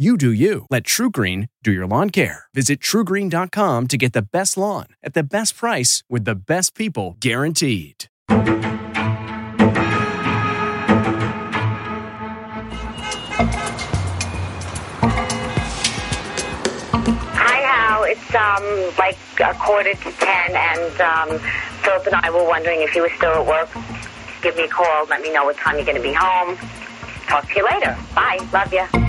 You do you. Let TruGreen do your lawn care. Visit trugreen.com to get the best lawn at the best price with the best people guaranteed. Hi, Hal. It's um like a quarter to ten, and um, Philip and I were wondering if you were still at work. Give me a call. Let me know what time you're going to be home. Talk to you later. Bye. Love you.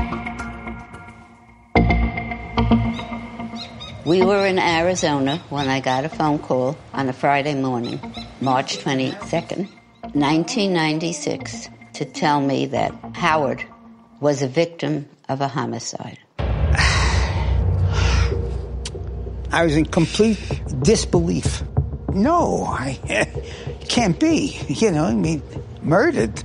We were in Arizona when I got a phone call on a Friday morning, March 22nd, 1996, to tell me that Howard was a victim of a homicide. I was in complete disbelief. No, I can't be. You know, I mean, murdered.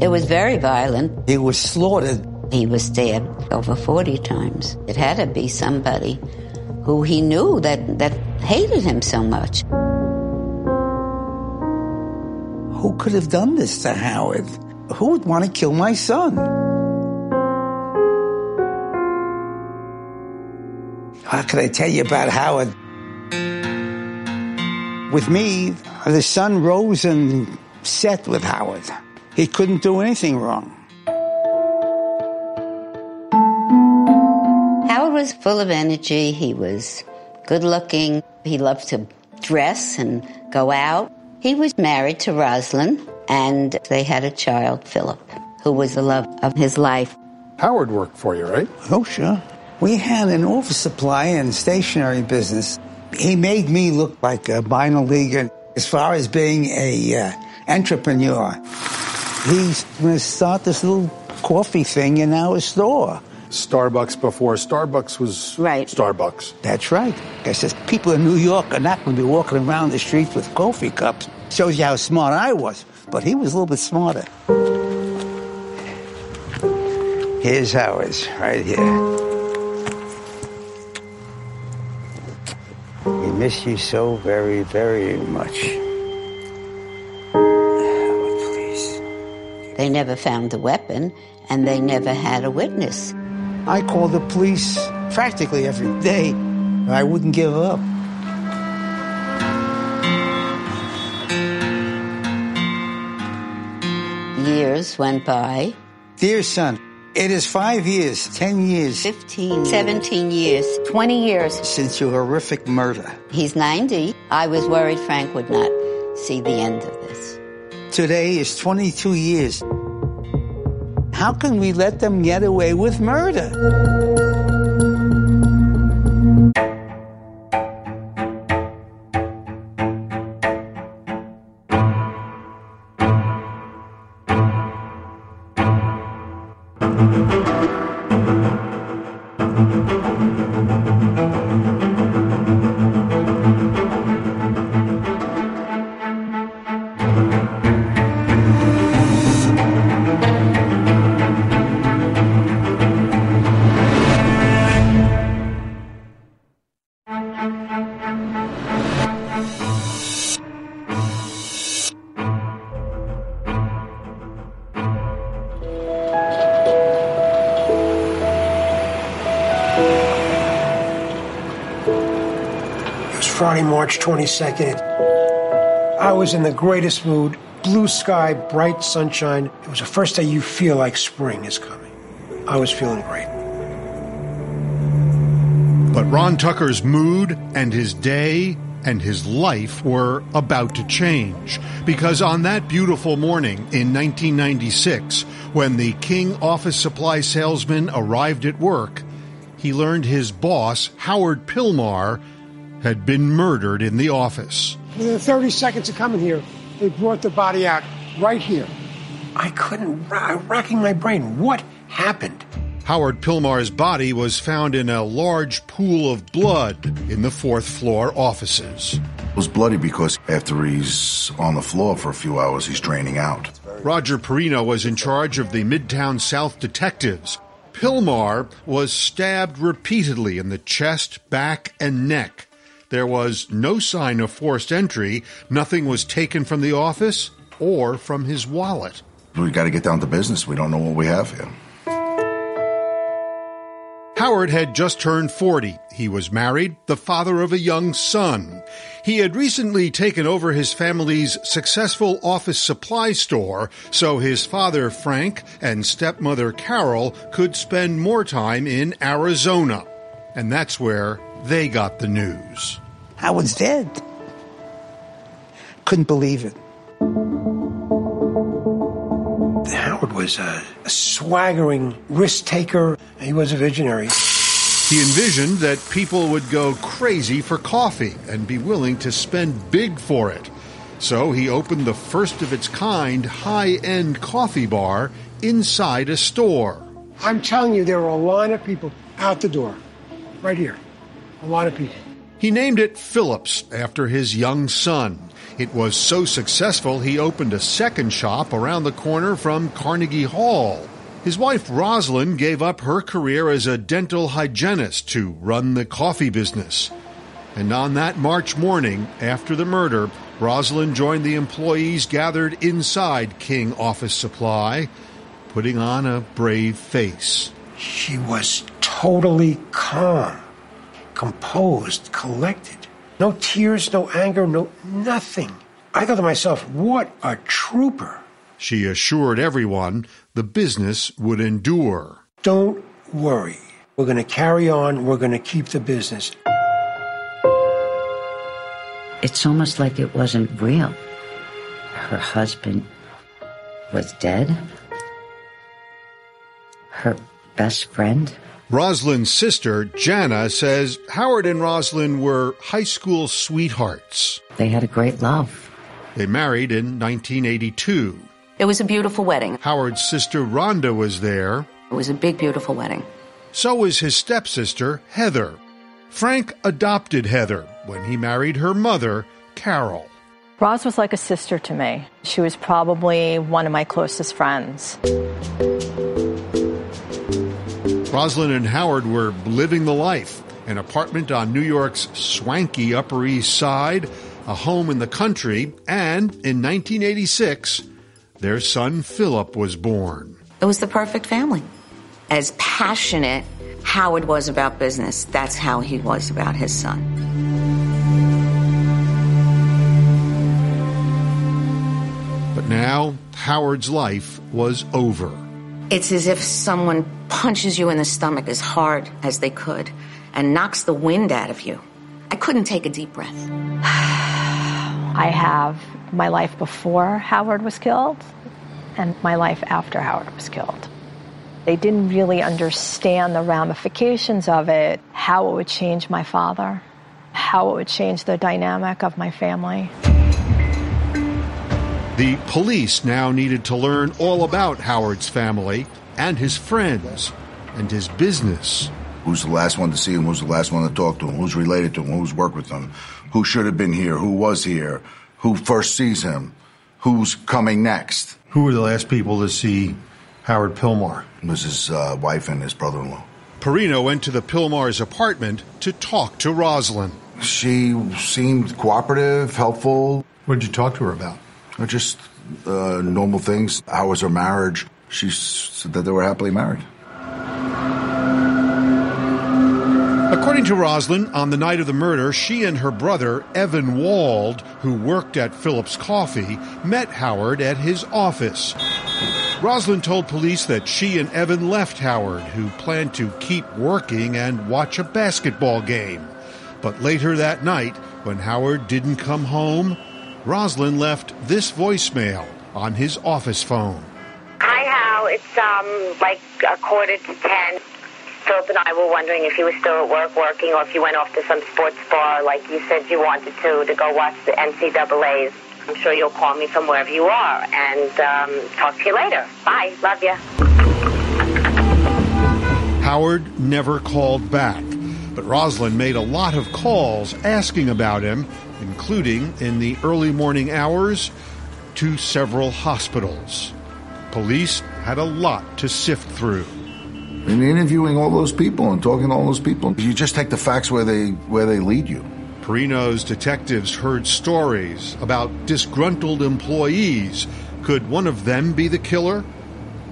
It was very violent. He was slaughtered. He was stabbed over 40 times. It had to be somebody who he knew that, that hated him so much. Who could have done this to Howard? Who would want to kill my son? How could I tell you about Howard? With me, the sun rose and set with Howard. He couldn't do anything wrong. Was full of energy. He was good looking. He loved to dress and go out. He was married to Rosalind, and they had a child, Philip, who was the love of his life. Howard worked for you, right? Oh, sure. We had an office supply and stationery business. He made me look like a minor leaguer as far as being a uh, entrepreneur. He's going to start this little coffee thing in our store. Starbucks before Starbucks was Right. Starbucks. That's right. I says people in New York are not going to be walking around the streets with coffee cups. Shows you how smart I was. But he was a little bit smarter. Here's ours, right here. We miss you so very, very much. Howard, please. They never found the weapon, and they never had a witness. I called the police practically every day. And I wouldn't give up. Years went by Dear son, it is five years, ten years 15, 17 years, 20 years. since your horrific murder. He's 90. I was worried Frank would not see the end of this. Today is 22 years. How can we let them get away with murder? Friday, March 22nd. I was in the greatest mood. Blue sky, bright sunshine. It was the first day you feel like spring is coming. I was feeling great. But Ron Tucker's mood and his day and his life were about to change. Because on that beautiful morning in 1996, when the King office supply salesman arrived at work, he learned his boss, Howard Pilmar, had been murdered in the office. Within 30 seconds of coming here, they brought the body out right here. I couldn't, ra- racking my brain. What happened? Howard Pilmar's body was found in a large pool of blood in the fourth floor offices. It was bloody because after he's on the floor for a few hours, he's draining out. Roger Perino was in charge of the Midtown South detectives. Pilmar was stabbed repeatedly in the chest, back, and neck. There was no sign of forced entry. Nothing was taken from the office or from his wallet. We got to get down to business. We don't know what we have here. Howard had just turned 40. He was married, the father of a young son. He had recently taken over his family's successful office supply store so his father Frank and stepmother Carol could spend more time in Arizona. And that's where they got the news. Howard's dead. Couldn't believe it. Howard was a, a swaggering risk taker. He was a visionary. He envisioned that people would go crazy for coffee and be willing to spend big for it. So he opened the first of its kind high end coffee bar inside a store. I'm telling you, there were a line of people out the door, right here. A lot of people. He named it Phillips after his young son. It was so successful he opened a second shop around the corner from Carnegie Hall. His wife Rosalind gave up her career as a dental hygienist to run the coffee business. And on that March morning, after the murder, Rosalind joined the employees gathered inside King Office Supply, putting on a brave face. She was totally calm, composed, collected. No tears, no anger, no nothing. I thought to myself, what a trooper. She assured everyone the business would endure. Don't worry. We're going to carry on. We're going to keep the business. It's almost like it wasn't real. Her husband was dead. Her best friend. Rosalind's sister, Jana, says Howard and Rosalind were high school sweethearts. They had a great love. They married in 1982. It was a beautiful wedding. Howard's sister, Rhonda, was there. It was a big, beautiful wedding. So was his stepsister, Heather. Frank adopted Heather when he married her mother, Carol. Roz was like a sister to me. She was probably one of my closest friends. Rosalind and Howard were living the life an apartment on New York's swanky Upper East Side, a home in the country, and in 1986, their son Philip was born. It was the perfect family. As passionate Howard was about business, that's how he was about his son. But now, Howard's life was over. It's as if someone punches you in the stomach as hard as they could and knocks the wind out of you. I couldn't take a deep breath. I have my life before Howard was killed and my life after Howard was killed. They didn't really understand the ramifications of it, how it would change my father, how it would change the dynamic of my family. The police now needed to learn all about Howard's family and his friends and his business. Who's the last one to see him? Who's the last one to talk to him? Who's related to him? Who's worked with him? Who should have been here? Who was here? Who first sees him? who's coming next. Who were the last people to see Howard Pilmar? It was his uh, wife and his brother in law. Perino went to the Pilmars' apartment to talk to Rosalind. She seemed cooperative, helpful. What did you talk to her about? Just uh, normal things. How was her marriage? She said that they were happily married. According to Rosalind, on the night of the murder, she and her brother, Evan Wald, who worked at Phillips Coffee, met Howard at his office. Rosalind told police that she and Evan left Howard, who planned to keep working and watch a basketball game. But later that night, when Howard didn't come home, Rosalind left this voicemail on his office phone. Hal. It's um like a quarter to ten. Philip and I were wondering if you were still at work working or if you went off to some sports bar like you said you wanted to to go watch the NCAA's. I'm sure you'll call me from wherever you are and um, talk to you later. Bye. Love you. Howard never called back, but Rosalind made a lot of calls asking about him, including in the early morning hours to several hospitals. Police had a lot to sift through. In interviewing all those people and talking to all those people, you just take the facts where they where they lead you. Perino's detectives heard stories about disgruntled employees. Could one of them be the killer?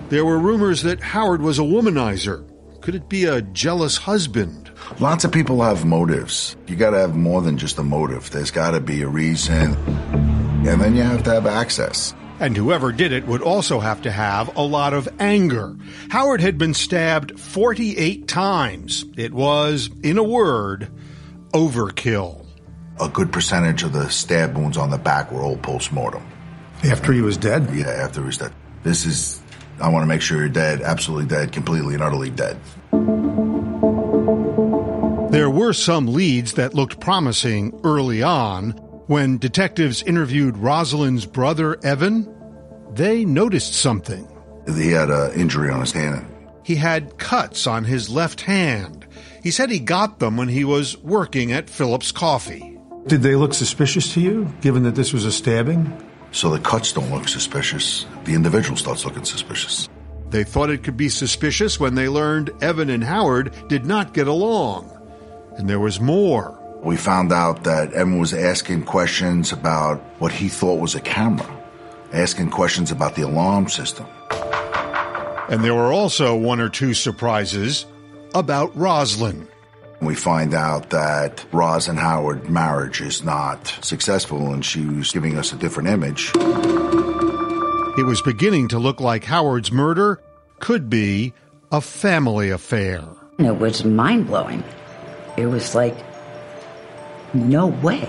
There were rumors that Howard was a womanizer. Could it be a jealous husband? Lots of people have motives. You got to have more than just a motive. There's got to be a reason. And then you have to have access. And whoever did it would also have to have a lot of anger. Howard had been stabbed 48 times. It was, in a word, overkill. A good percentage of the stab wounds on the back were all post mortem. After he was dead? Yeah, after he was dead. This is, I want to make sure you're dead, absolutely dead, completely and utterly dead. There were some leads that looked promising early on. When detectives interviewed Rosalind's brother, Evan, they noticed something. He had an injury on his hand. He had cuts on his left hand. He said he got them when he was working at Phillips Coffee. Did they look suspicious to you, given that this was a stabbing? So the cuts don't look suspicious. The individual starts looking suspicious. They thought it could be suspicious when they learned Evan and Howard did not get along. And there was more. We found out that Evan was asking questions about what he thought was a camera, asking questions about the alarm system. And there were also one or two surprises about Roslyn. We find out that Roz and Howard marriage is not successful and she was giving us a different image. It was beginning to look like Howard's murder could be a family affair. It was mind blowing. It was like, no way.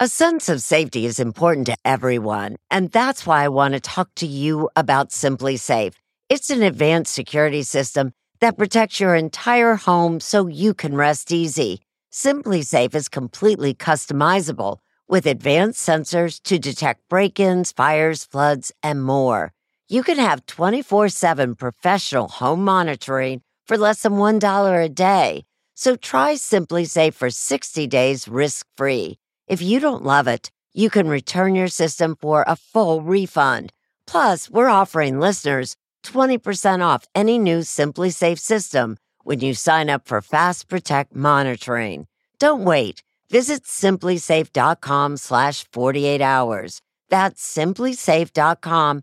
A sense of safety is important to everyone, and that's why I want to talk to you about SimpliSafe. It's an advanced security system that protects your entire home so you can rest easy. SimpliSafe is completely customizable with advanced sensors to detect break-ins, fires, floods, and more. You can have 24/7 professional home monitoring for less than $1 a day. So try SimpliSafe for 60 days risk-free. If you don't love it, you can return your system for a full refund. Plus, we're offering listeners 20% off any new SimpliSafe system when you sign up for Fast Protect monitoring. Don't wait. Visit simplisafe.com slash 48 hours. That's simplisafe.com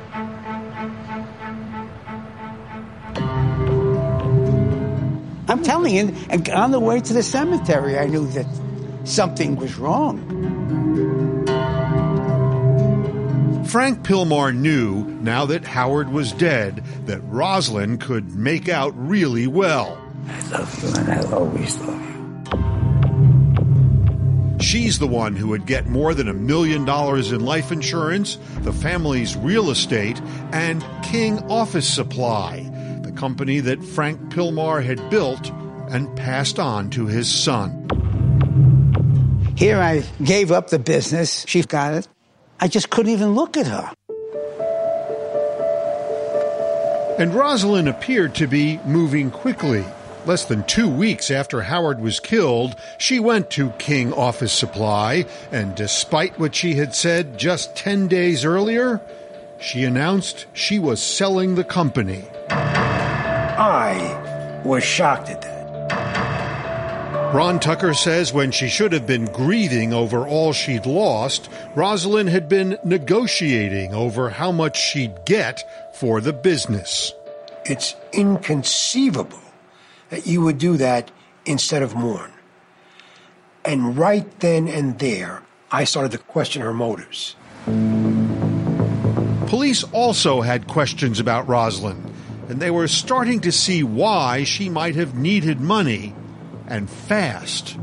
I'm telling you, and on the way to the cemetery, I knew that something was wrong. Frank Pilmar knew, now that Howard was dead, that Rosalind could make out really well. I love you, and I'll always love you. She's the one who would get more than a million dollars in life insurance, the family's real estate, and King Office Supply, the company that Frank Pilmar had built and passed on to his son. Here I gave up the business. She got it. I just couldn't even look at her. And Rosalind appeared to be moving quickly. Less than two weeks after Howard was killed, she went to King Office Supply, and despite what she had said just 10 days earlier, she announced she was selling the company. I was shocked at that. Ron Tucker says when she should have been grieving over all she'd lost, Rosalind had been negotiating over how much she'd get for the business. It's inconceivable that you would do that instead of mourn. And right then and there, I started to question her motives. Police also had questions about Rosalind, and they were starting to see why she might have needed money and fast.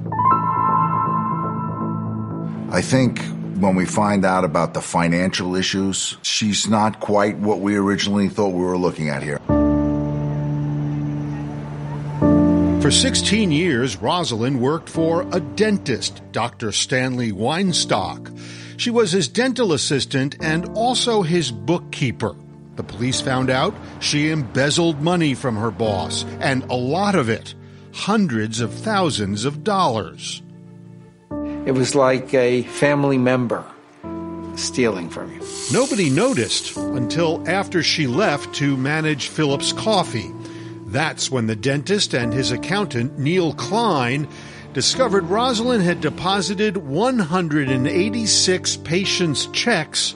I think when we find out about the financial issues, she's not quite what we originally thought we were looking at here. For 16 years, Rosalind worked for a dentist, Dr. Stanley Weinstock. She was his dental assistant and also his bookkeeper. The police found out she embezzled money from her boss, and a lot of it hundreds of thousands of dollars. It was like a family member stealing from you. Nobody noticed until after she left to manage Phillips Coffee. That's when the dentist and his accountant, Neil Klein, discovered Rosalind had deposited 186 patients' checks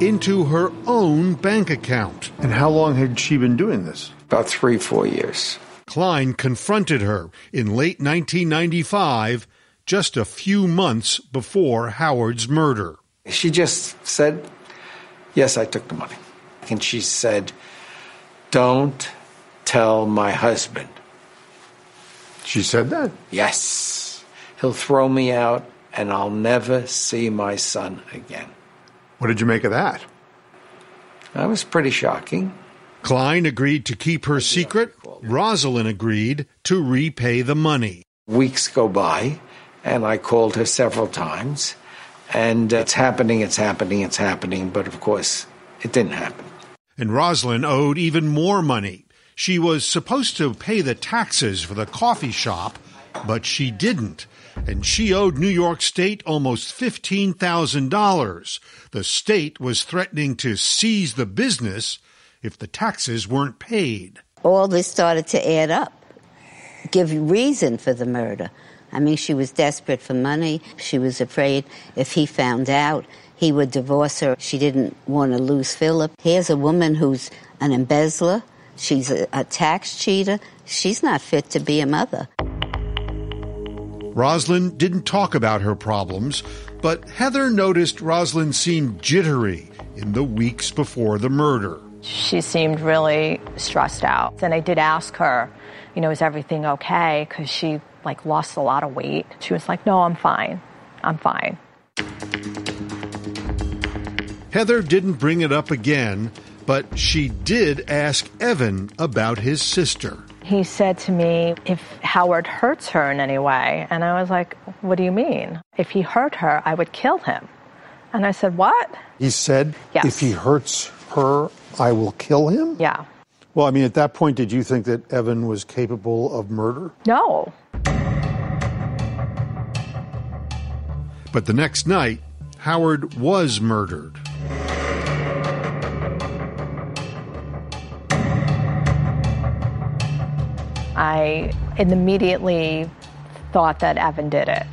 into her own bank account. And how long had she been doing this? About three, four years. Klein confronted her in late 1995, just a few months before Howard's murder. She just said, Yes, I took the money. And she said, Don't tell my husband. She said that? Yes. He'll throw me out and I'll never see my son again. What did you make of that? That was pretty shocking. Klein agreed to keep her secret. Rosalind agreed to repay the money. Weeks go by, and I called her several times, and it's happening, it's happening, it's happening, but of course, it didn't happen. And Rosalind owed even more money. She was supposed to pay the taxes for the coffee shop, but she didn't. And she owed New York State almost $15,000. The state was threatening to seize the business if the taxes weren't paid. All this started to add up, give reason for the murder. I mean, she was desperate for money. She was afraid if he found out, he would divorce her. She didn't want to lose Philip. Here's a woman who's an embezzler. She's a, a tax cheater. She's not fit to be a mother. Rosalind didn't talk about her problems, but Heather noticed Rosalind seemed jittery in the weeks before the murder. She seemed really stressed out. And I did ask her, you know, is everything okay? Because she like lost a lot of weight. She was like, no, I'm fine. I'm fine. Heather didn't bring it up again, but she did ask Evan about his sister. He said to me, if Howard hurts her in any way. And I was like, what do you mean? If he hurt her, I would kill him. And I said, what? He said, Yes. if he hurts her, I will kill him? Yeah. Well, I mean, at that point, did you think that Evan was capable of murder? No. But the next night, Howard was murdered. I immediately thought that Evan did it.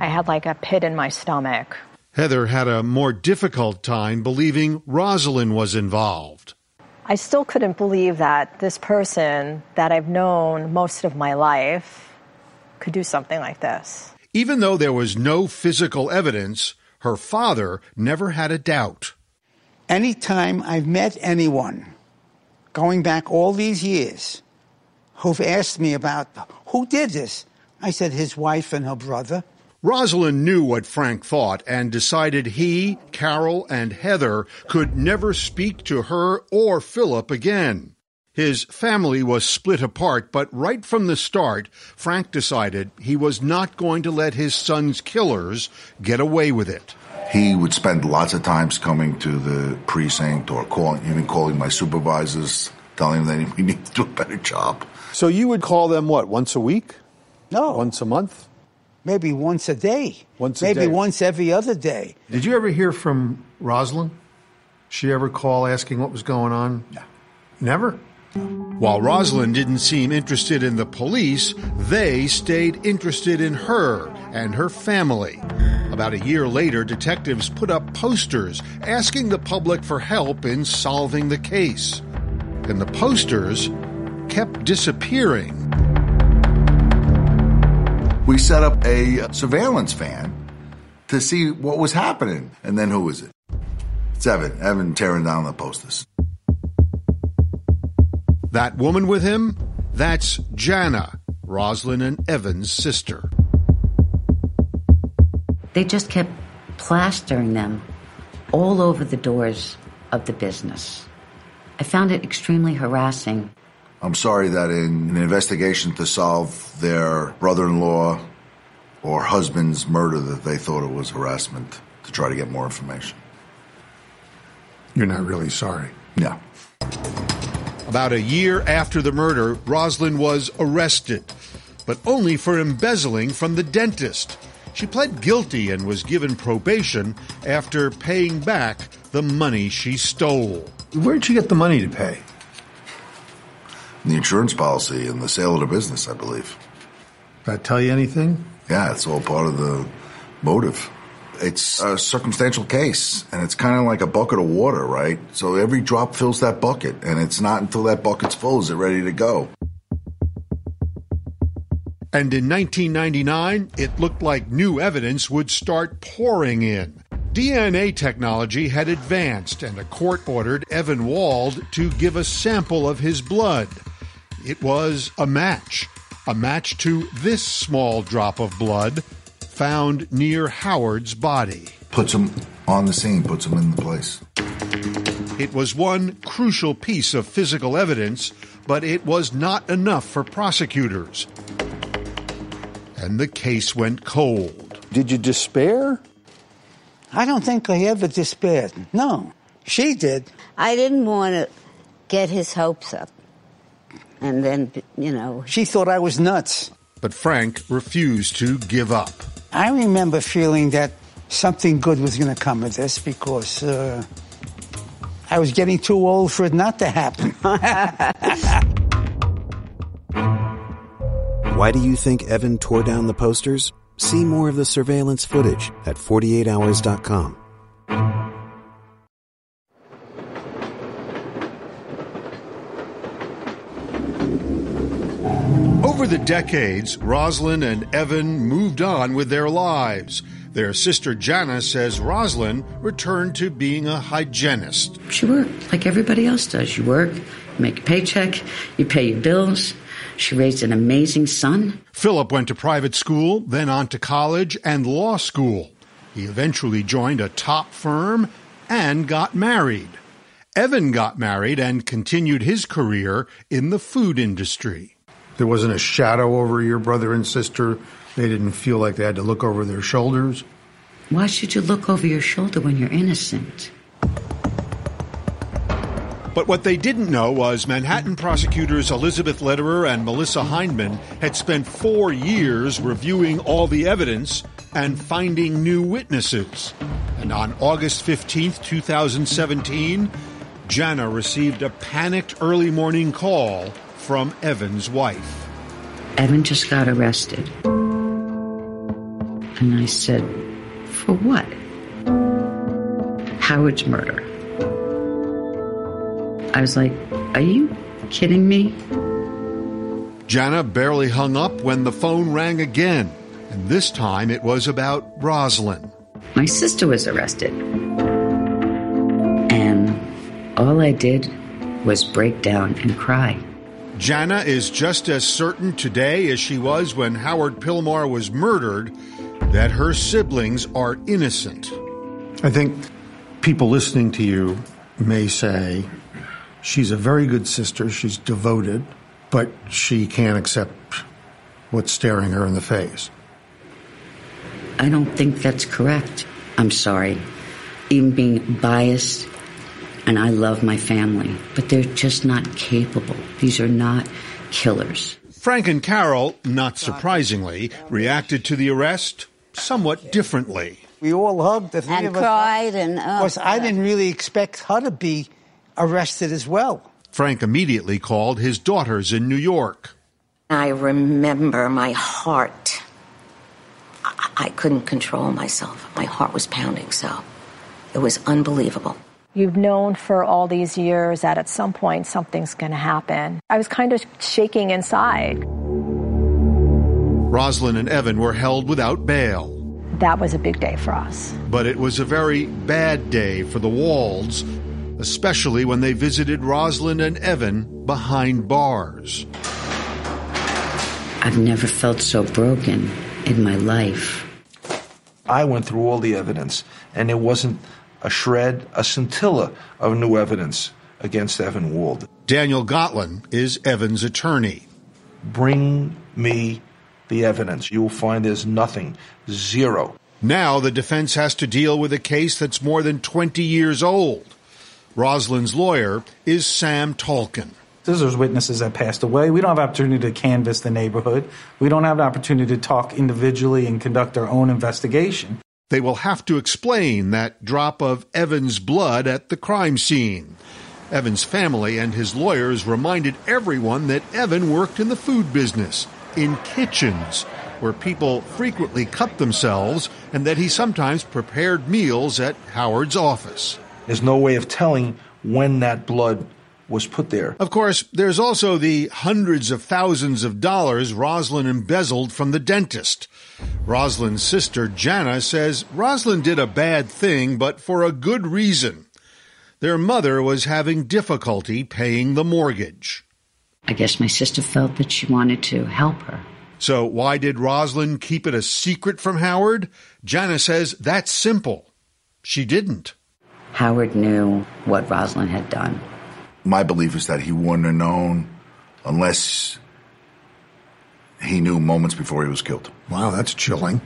I had like a pit in my stomach. Heather had a more difficult time believing Rosalind was involved. I still couldn't believe that this person that I've known most of my life could do something like this. Even though there was no physical evidence, her father never had a doubt. Anytime I've met anyone, going back all these years, who've asked me about who did this, I said his wife and her brother. Rosalind knew what Frank thought and decided he, Carol, and Heather could never speak to her or Philip again. His family was split apart, but right from the start, Frank decided he was not going to let his son's killers get away with it. He would spend lots of times coming to the precinct or calling, even calling my supervisors, telling them that we need to do a better job. So you would call them what, once a week? No. Once a month? Maybe once a day. Once a day. Maybe day. once every other day. Did you ever hear from Rosalind? She ever call asking what was going on? No. Never? While Rosalind didn't seem interested in the police, they stayed interested in her and her family. About a year later, detectives put up posters asking the public for help in solving the case. And the posters kept disappearing. We set up a surveillance van to see what was happening. And then who was it? It's Evan. Evan tearing down the posters. That woman with him? That's Jana, Roslyn and Evan's sister. They just kept plastering them all over the doors of the business. I found it extremely harassing. I'm sorry that in an investigation to solve their brother-in-law or husband's murder that they thought it was harassment to try to get more information. You're not really sorry. No. About a year after the murder, Roslyn was arrested, but only for embezzling from the dentist. She pled guilty and was given probation after paying back the money she stole. Where'd she get the money to pay? The insurance policy and the sale of the business, I believe. That tell you anything? Yeah, it's all part of the motive. It's a circumstantial case, and it's kind of like a bucket of water, right? So every drop fills that bucket, and it's not until that bucket's full is it ready to go. And in 1999, it looked like new evidence would start pouring in. DNA technology had advanced, and a court ordered Evan Wald to give a sample of his blood. It was a match, a match to this small drop of blood found near Howard's body. Puts him on the scene, puts him in the place. It was one crucial piece of physical evidence, but it was not enough for prosecutors. And the case went cold. Did you despair? I don't think I ever despaired. No. She did. I didn't want to get his hopes up. And then, you know. She thought I was nuts. But Frank refused to give up. I remember feeling that something good was going to come of this because uh, I was getting too old for it not to happen. Why do you think Evan tore down the posters? See more of the surveillance footage at 48hours.com. decades, Roslyn and Evan moved on with their lives. Their sister Jana says Roslyn returned to being a hygienist. She worked like everybody else does. You work, you make a paycheck, you pay your bills. She raised an amazing son. Philip went to private school, then on to college and law school. He eventually joined a top firm and got married. Evan got married and continued his career in the food industry. There wasn't a shadow over your brother and sister. They didn't feel like they had to look over their shoulders. Why should you look over your shoulder when you're innocent? But what they didn't know was Manhattan prosecutors Elizabeth Lederer and Melissa Hindman had spent four years reviewing all the evidence and finding new witnesses. And on August 15th, 2017, Jana received a panicked early morning call from Evan's wife. Evan just got arrested. And I said, For what? Howard's murder. I was like, Are you kidding me? Jana barely hung up when the phone rang again, and this time it was about Rosalind. My sister was arrested. And all I did was break down and cry. Jana is just as certain today as she was when Howard Pilmar was murdered that her siblings are innocent. I think people listening to you may say she's a very good sister, she's devoted, but she can't accept what's staring her in the face. I don't think that's correct. I'm sorry. Even being biased, and I love my family, but they're just not capable. These are not killers. Frank and Carol, not surprisingly, reacted to the arrest somewhat differently. We all hugged the three And of us. cried and, oh, Of course, I didn't really expect her to be arrested as well. Frank immediately called his daughters in New York. I remember my heart. I, I couldn't control myself. My heart was pounding so. It was unbelievable. You've known for all these years that at some point something's going to happen. I was kind of shaking inside. Rosalind and Evan were held without bail. That was a big day for us. But it was a very bad day for the Walds, especially when they visited Rosalind and Evan behind bars. I've never felt so broken in my life. I went through all the evidence, and it wasn't a shred, a scintilla of new evidence against Evan Wald. Daniel Gotlin is Evan's attorney. Bring me the evidence. You will find there's nothing, zero. Now the defense has to deal with a case that's more than 20 years old. Rosalind's lawyer is Sam Tolkien. There's witnesses that passed away. We don't have opportunity to canvass the neighborhood. We don't have the opportunity to talk individually and conduct our own investigation. They will have to explain that drop of Evan's blood at the crime scene. Evan's family and his lawyers reminded everyone that Evan worked in the food business, in kitchens, where people frequently cut themselves, and that he sometimes prepared meals at Howard's office. There's no way of telling when that blood was put there. Of course, there's also the hundreds of thousands of dollars Rosalind embezzled from the dentist. Rosalind's sister, Jana, says Rosalind did a bad thing, but for a good reason. Their mother was having difficulty paying the mortgage. I guess my sister felt that she wanted to help her. So, why did Rosalind keep it a secret from Howard? Jana says that's simple. She didn't. Howard knew what Rosalind had done. My belief is that he wouldn't have known unless he knew moments before he was killed. Wow, that's chilling.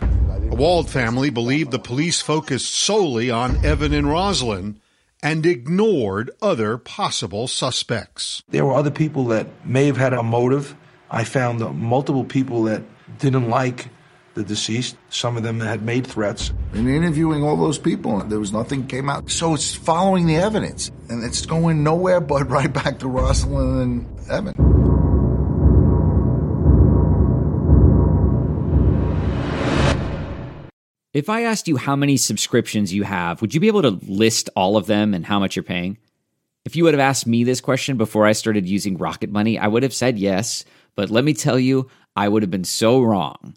The Wald family believed the police focused solely on Evan and Rosalind and ignored other possible suspects. There were other people that may have had a motive. I found multiple people that didn't like the deceased. Some of them had made threats. In interviewing all those people, there was nothing came out. So it's following the evidence, and it's going nowhere but right back to Rosalind and Evan. If I asked you how many subscriptions you have, would you be able to list all of them and how much you're paying? If you would have asked me this question before I started using Rocket Money, I would have said yes. But let me tell you, I would have been so wrong.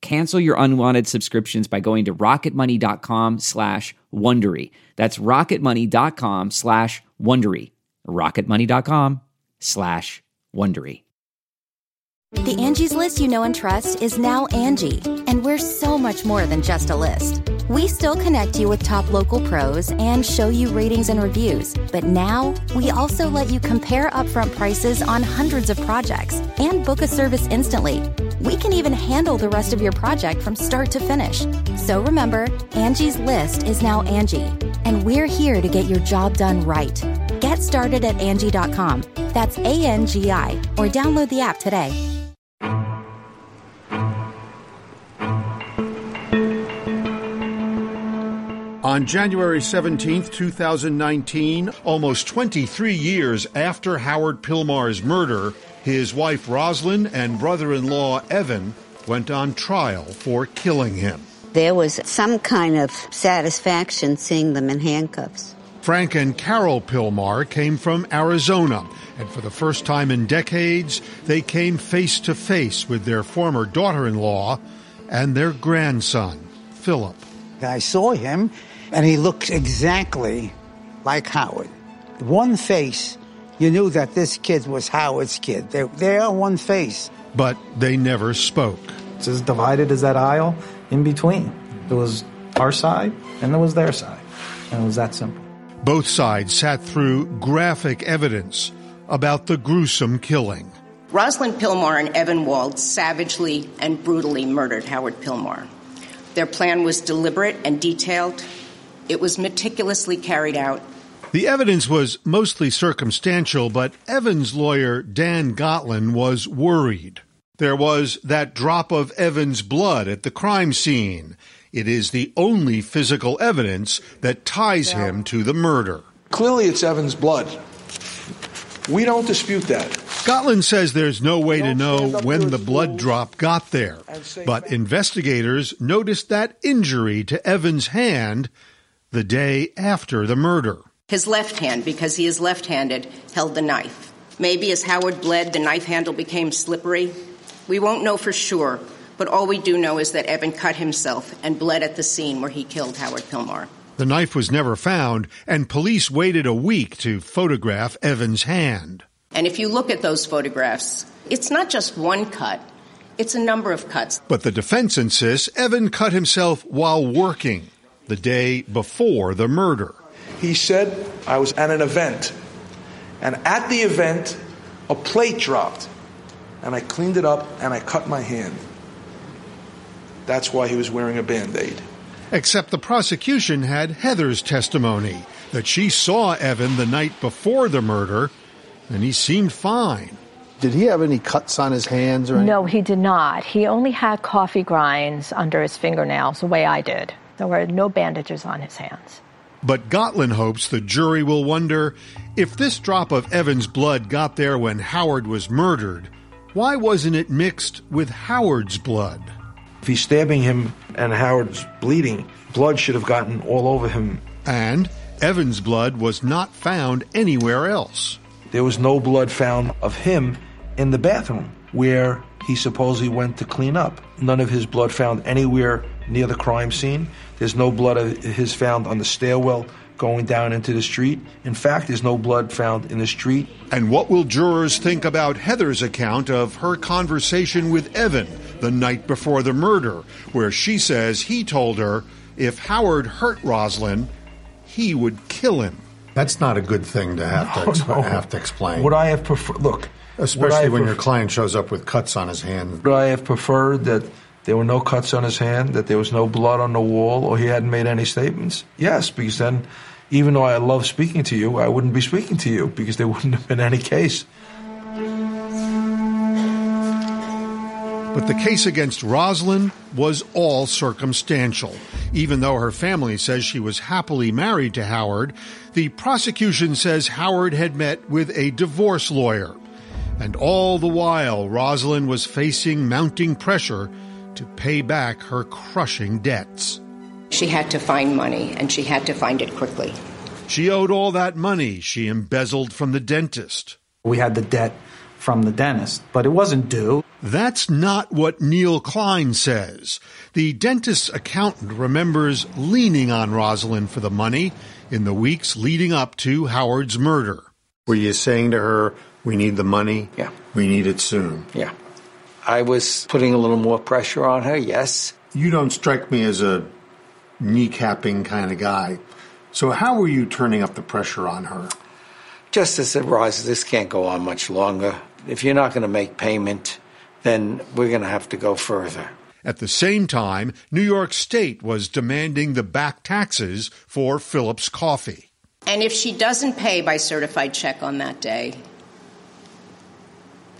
Cancel your unwanted subscriptions by going to rocketmoney.com slash Wondery. That's rocketmoney.com slash Wondery. rocketmoney.com slash Wondery. The Angie's list you know and trust is now Angi, and we're so much more than just a list. We still connect you with top local pros and show you ratings and reviews, but now we also let you compare upfront prices on hundreds of projects and book a service instantly. We can even handle the rest of your project from start to finish. So remember, Angie's list is now Angi, and we're here to get your job done right. Get started at Angi.com. That's A N G I, or download the app today. On January 17, 2019, almost 23 years after Howard Pilmar's murder, his wife Roslyn and brother in law Evan went on trial for killing him. There was some kind of satisfaction seeing them in handcuffs. Frank and Carol Pilmar came from Arizona, and for the first time in decades, they came face to face with their former daughter in law and their grandson, Philip. I saw him, and he looked exactly like Howard. One face, you knew that this kid was Howard's kid. They, they are one face. But they never spoke. It's as divided as that aisle in between. There was our side, and there was their side. And it was that simple. Both sides sat through graphic evidence about the gruesome killing. Rosalind Pilmar and Evan Wald savagely and brutally murdered Howard Pilmar. Their plan was deliberate and detailed. It was meticulously carried out. The evidence was mostly circumstantial, but Evan's lawyer, Dan Gotlin, was worried. There was that drop of Evan's blood at the crime scene. It is the only physical evidence that ties him to the murder. Clearly, it's Evan's blood. We don't dispute that. Gotlin says there's no way to know when the blood drop got there, but investigators noticed that injury to Evan's hand the day after the murder. His left hand, because he is left handed, held the knife. Maybe as Howard bled, the knife handle became slippery. We won't know for sure, but all we do know is that Evan cut himself and bled at the scene where he killed Howard Pilmar. The knife was never found, and police waited a week to photograph Evan's hand. And if you look at those photographs, it's not just one cut, it's a number of cuts. But the defense insists Evan cut himself while working the day before the murder. He said, I was at an event, and at the event, a plate dropped, and I cleaned it up and I cut my hand. That's why he was wearing a band aid. Except the prosecution had Heather's testimony that she saw Evan the night before the murder and he seemed fine. Did he have any cuts on his hands or anything? No, he did not. He only had coffee grinds under his fingernails, the way I did. There were no bandages on his hands. But Gotlin hopes the jury will wonder if this drop of Evan's blood got there when Howard was murdered, why wasn't it mixed with Howard's blood? If he's stabbing him and Howard's bleeding, blood should have gotten all over him. And Evan's blood was not found anywhere else. There was no blood found of him in the bathroom where he supposedly went to clean up. None of his blood found anywhere near the crime scene. There's no blood of his found on the stairwell going down into the street. In fact, there's no blood found in the street. And what will jurors think about Heather's account of her conversation with Evan the night before the murder, where she says he told her if Howard hurt Roslyn, he would kill him? That's not a good thing to have No, to oh, exp- no. have to explain. Would I have preferred, look, especially when pref- your client shows up with cuts on his hand. Would I have preferred that there were no cuts on his hand, that there was no blood on the wall, or he hadn't made any statements? Yes, because then, even though I love speaking to you, I wouldn't be speaking to you because there wouldn't have been any case. But the case against Roslyn was all circumstantial. Even though her family says she was happily married to Howard, the prosecution says Howard had met with a divorce lawyer. And all the while, Roslyn was facing mounting pressure to pay back her crushing debts. She had to find money, and she had to find it quickly. She owed all that money she embezzled from the dentist. We had the debt from the dentist, but it wasn't due. That's not what Neil Klein says. The dentist's accountant remembers leaning on Rosalind for the money in the weeks leading up to Howard's murder. Were you saying to her, "We need the money. Yeah. We need it soon." Yeah. I was putting a little more pressure on her, yes. You don't strike me as a kneecapping kind of guy. So how were you turning up the pressure on her? Just as it rises, this can't go on much longer. If you're not going to make payment, then we're going to have to go further. At the same time, New York State was demanding the back taxes for Phillips Coffee. And if she doesn't pay by certified check on that day,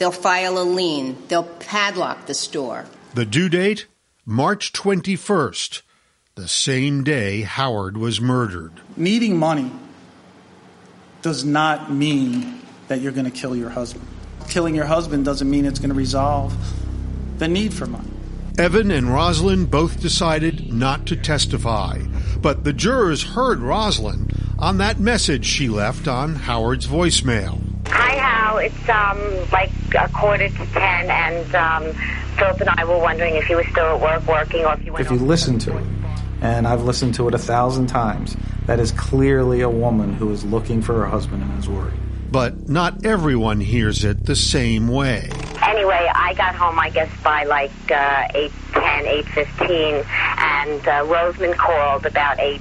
they'll file a lien, they'll padlock the store. The due date? March 21st, the same day Howard was murdered. Needing money does not mean that you're going to kill your husband. Killing your husband doesn't mean it's going to resolve the need for money. Evan and Rosalind both decided not to testify, but the jurors heard Rosalind on that message she left on Howard's voicemail. Hi, Hal. It's um like a quarter to ten, and um, Philip and I were wondering if you were still at work working, or if you went. If you listen to it, and I've listened to it a thousand times, that is clearly a woman who is looking for her husband and is worried. But not everyone hears it the same way. Anyway, I got home, I guess, by like uh, 8, 10, 8.15, and uh, Roseman called about 8,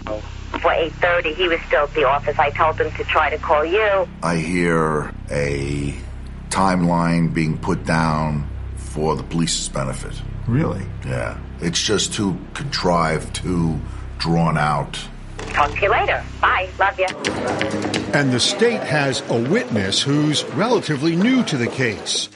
for 8.30. He was still at the office. I told him to try to call you. I hear a timeline being put down for the police's benefit. Really? Yeah. It's just too contrived, too drawn out. Talk to you later. Bye. Love you. And the state has a witness who's relatively new to the case.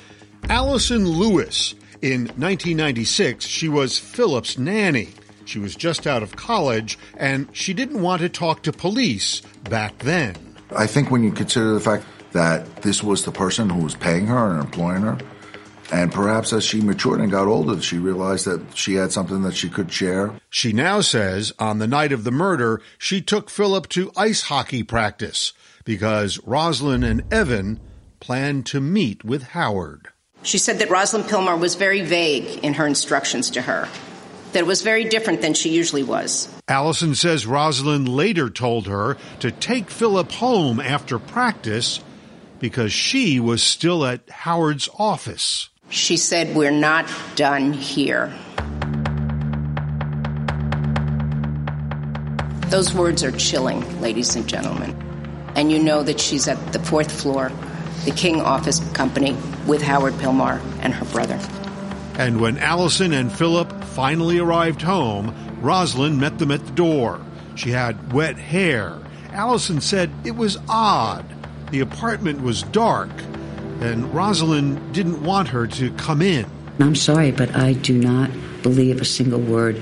Allison Lewis. In 1996, she was Philip's nanny. She was just out of college and she didn't want to talk to police back then. I think when you consider the fact that this was the person who was paying her and employing her, and perhaps as she matured and got older, she realized that she had something that she could share. She now says on the night of the murder, she took Philip to ice hockey practice because Rosalind and Evan planned to meet with Howard. She said that Rosalind Pilmar was very vague in her instructions to her, that it was very different than she usually was. Allison says Rosalind later told her to take Philip home after practice because she was still at Howard's office. She said, We're not done here. Those words are chilling, ladies and gentlemen. And you know that she's at the fourth floor, the King Office Company, with Howard Pilmar and her brother. And when Allison and Philip finally arrived home, Rosalind met them at the door. She had wet hair. Allison said it was odd. The apartment was dark, and Rosalind didn't want her to come in. I'm sorry, but I do not believe a single word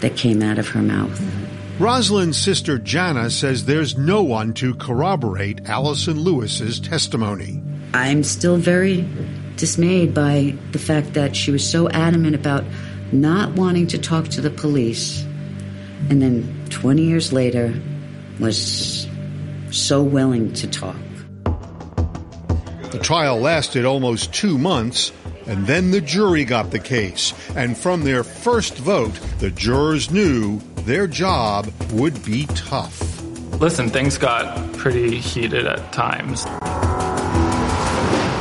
that came out of her mouth. Rosalind's sister Jana says there's no one to corroborate Allison Lewis's testimony. I'm still very dismayed by the fact that she was so adamant about not wanting to talk to the police, and then 20 years later was so willing to talk. The trial lasted almost two months, and then the jury got the case. And from their first vote, the jurors knew their job would be tough. Listen, things got pretty heated at times.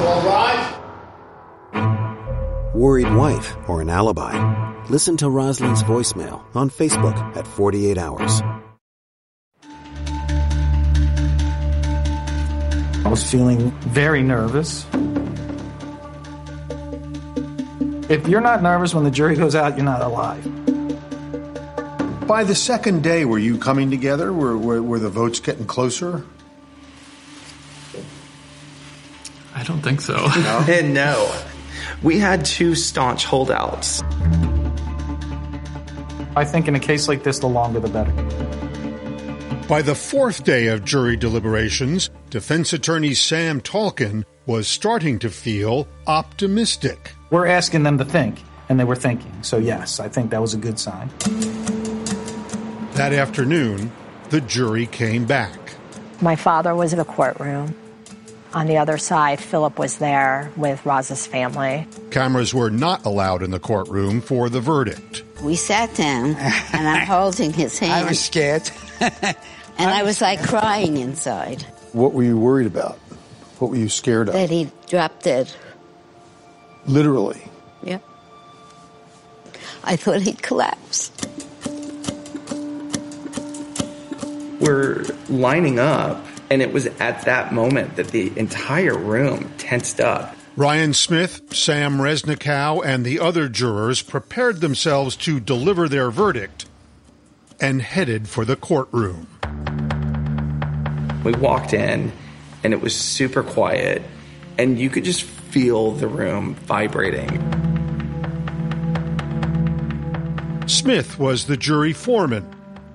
All right. Worried wife or an alibi? Listen to Rosalind's voicemail on Facebook at 48 Hours. I was feeling very nervous. If you're not nervous when the jury goes out, you're not alive. By the second day, were you coming together? Were, were, were the votes getting closer? I don't think so. and no, we had two staunch holdouts. I think in a case like this, the longer the better. By the fourth day of jury deliberations, defense attorney Sam Talkin was starting to feel optimistic. We're asking them to think, and they were thinking. So, yes, I think that was a good sign. That afternoon, the jury came back. My father was in the courtroom. On the other side, Philip was there with Roz's family. Cameras were not allowed in the courtroom for the verdict. We sat down, and I'm holding his hand. I was scared. and I was like crying inside. What were you worried about? What were you scared of? That he dropped dead. Literally. Yep. I thought he'd collapsed. We're lining up, and it was at that moment that the entire room tensed up. Ryan Smith, Sam Resnikow, and the other jurors prepared themselves to deliver their verdict and headed for the courtroom. We walked in, and it was super quiet, and you could just feel the room vibrating. Smith was the jury foreman.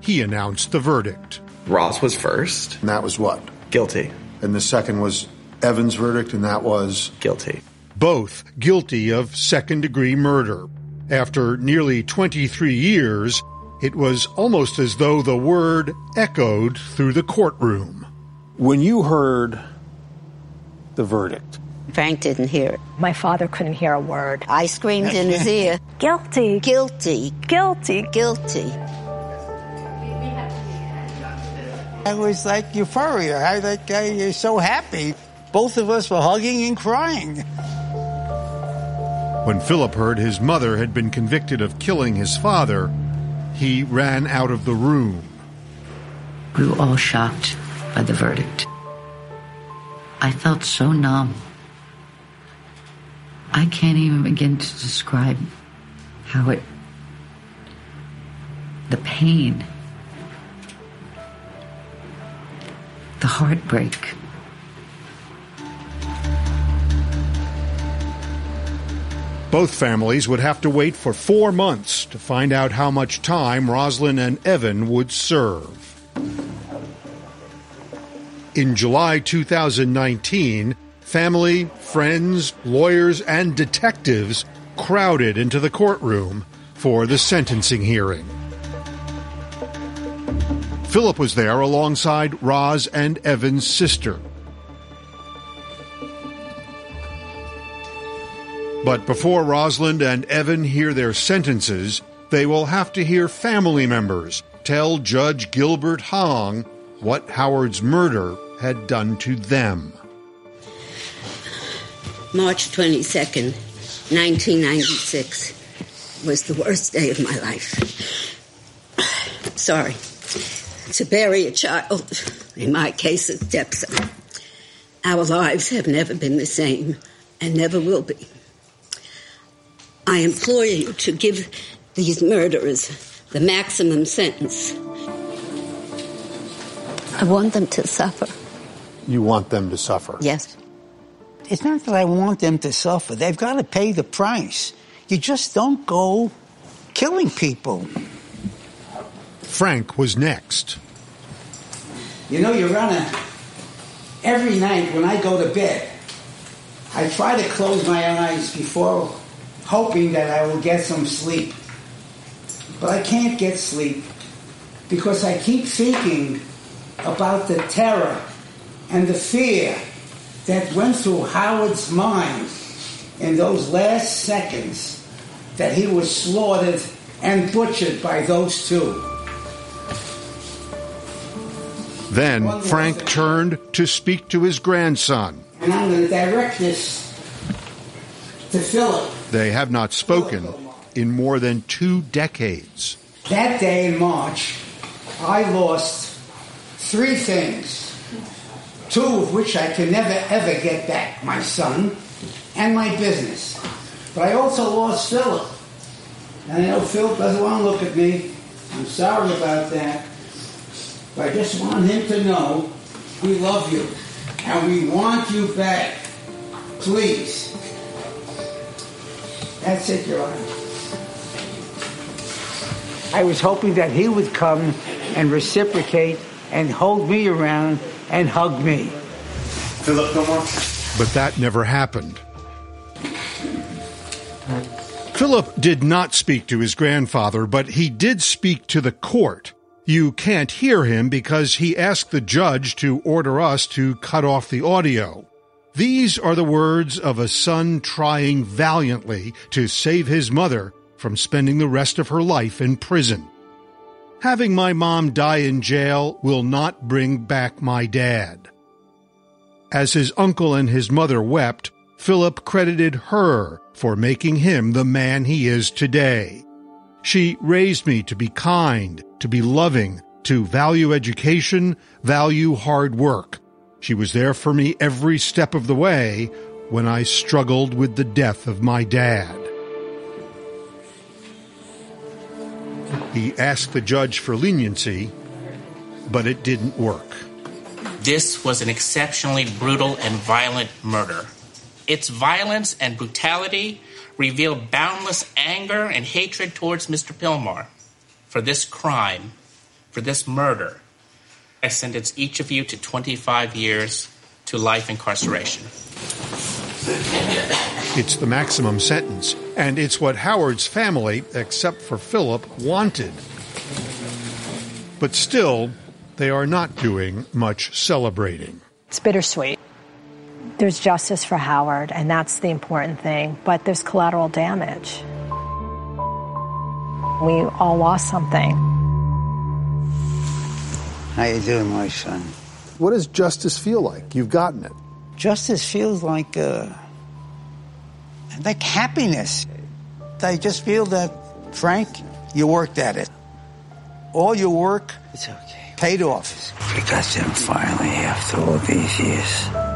He announced the verdict. Ross was first. And that was what? Guilty. And the second was Evan's verdict, and that was guilty. Both guilty of second degree murder. After nearly 23 years, it was almost as though the word echoed through the courtroom. When you heard the verdict, Frank didn't hear it. My father couldn't hear a word. I screamed in his ear, Guilty. guilty, Guilty. guilty. It was like euphoria. I like uh, you're so happy. Both of us were hugging and crying. When Philip heard his mother had been convicted of killing his father, he ran out of the room. We were all shocked by the verdict. I felt so numb. I can't even begin to describe how it. the pain, the heartbreak. Both families would have to wait for four months to find out how much time Roslyn and Evan would serve. In July 2019, family, friends, lawyers, and detectives crowded into the courtroom for the sentencing hearing. Philip was there alongside Roz and Evan's sister. But before Rosalind and Evan hear their sentences, they will have to hear family members tell Judge Gilbert Hong what Howard's murder had done to them. March 22nd, 1996 was the worst day of my life. Sorry. To bury a child, in my case, a stepson. Our lives have never been the same and never will be. I implore you to give these murderers the maximum sentence. I want them to suffer. You want them to suffer. Yes. It's not that I want them to suffer. They've got to pay the price. You just don't go killing people. Frank was next. You know, Your Honor, every night when I go to bed, I try to close my eyes before hoping that I will get some sleep. But I can't get sleep because I keep thinking about the terror and the fear that went through Howard's mind in those last seconds that he was slaughtered and butchered by those two. Then Frank turned to speak to his grandson. And I'm going to direct this to Philip. They have not spoken in more than two decades. That day in March, I lost three things, two of which I can never ever get back my son and my business. But I also lost Philip. And I know Philip doesn't want to look at me. I'm sorry about that. But I just want him to know we love you and we want you back. Please. That's it, Your Honor. I was hoping that he would come and reciprocate and hold me around and hug me. Philip, no more. But that never happened. Philip did not speak to his grandfather, but he did speak to the court. You can't hear him because he asked the judge to order us to cut off the audio. These are the words of a son trying valiantly to save his mother from spending the rest of her life in prison. Having my mom die in jail will not bring back my dad. As his uncle and his mother wept, Philip credited her for making him the man he is today. She raised me to be kind, to be loving, to value education, value hard work. She was there for me every step of the way when I struggled with the death of my dad. He asked the judge for leniency, but it didn't work. This was an exceptionally brutal and violent murder. Its violence and brutality reveal boundless anger and hatred towards Mr. Pilmar. For this crime, for this murder, I sentence each of you to 25 years to life incarceration. It's the maximum sentence, and it's what Howard's family, except for Philip, wanted. But still, they are not doing much celebrating. It's bittersweet. There's justice for Howard, and that's the important thing, but there's collateral damage. We all lost something. How you doing, my son? What does justice feel like? You've gotten it. Justice feels like uh, like happiness. I just feel that, Frank, you worked at it. All your work, it's okay, paid off. Because then finally, after all these years.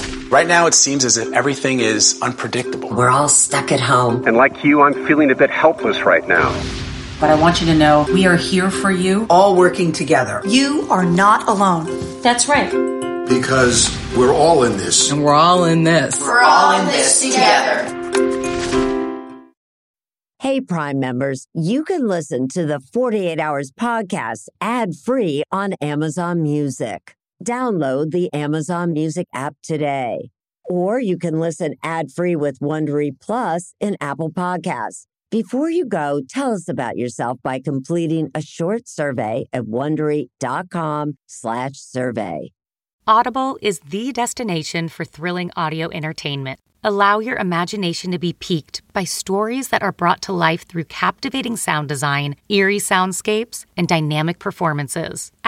Right now, it seems as if everything is unpredictable. We're all stuck at home. And like you, I'm feeling a bit helpless right now. But I want you to know we are here for you, all working together. You are not alone. That's right. Because we're all in this. And we're all in this. We're all in this together. Hey, Prime members, you can listen to the 48 Hours podcast ad free on Amazon Music. Download the Amazon Music app today. Or you can listen ad free with Wondery Plus in Apple Podcasts. Before you go, tell us about yourself by completing a short survey at wondery.com/slash survey. Audible is the destination for thrilling audio entertainment. Allow your imagination to be piqued by stories that are brought to life through captivating sound design, eerie soundscapes, and dynamic performances.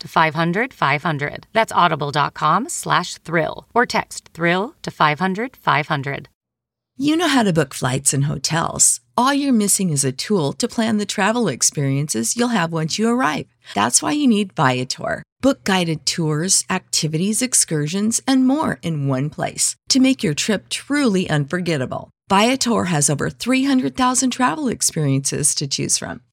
to 500 500. That's audible.com slash thrill or text thrill to 500 500. You know how to book flights and hotels. All you're missing is a tool to plan the travel experiences you'll have once you arrive. That's why you need Viator. Book guided tours, activities, excursions, and more in one place to make your trip truly unforgettable. Viator has over 300,000 travel experiences to choose from.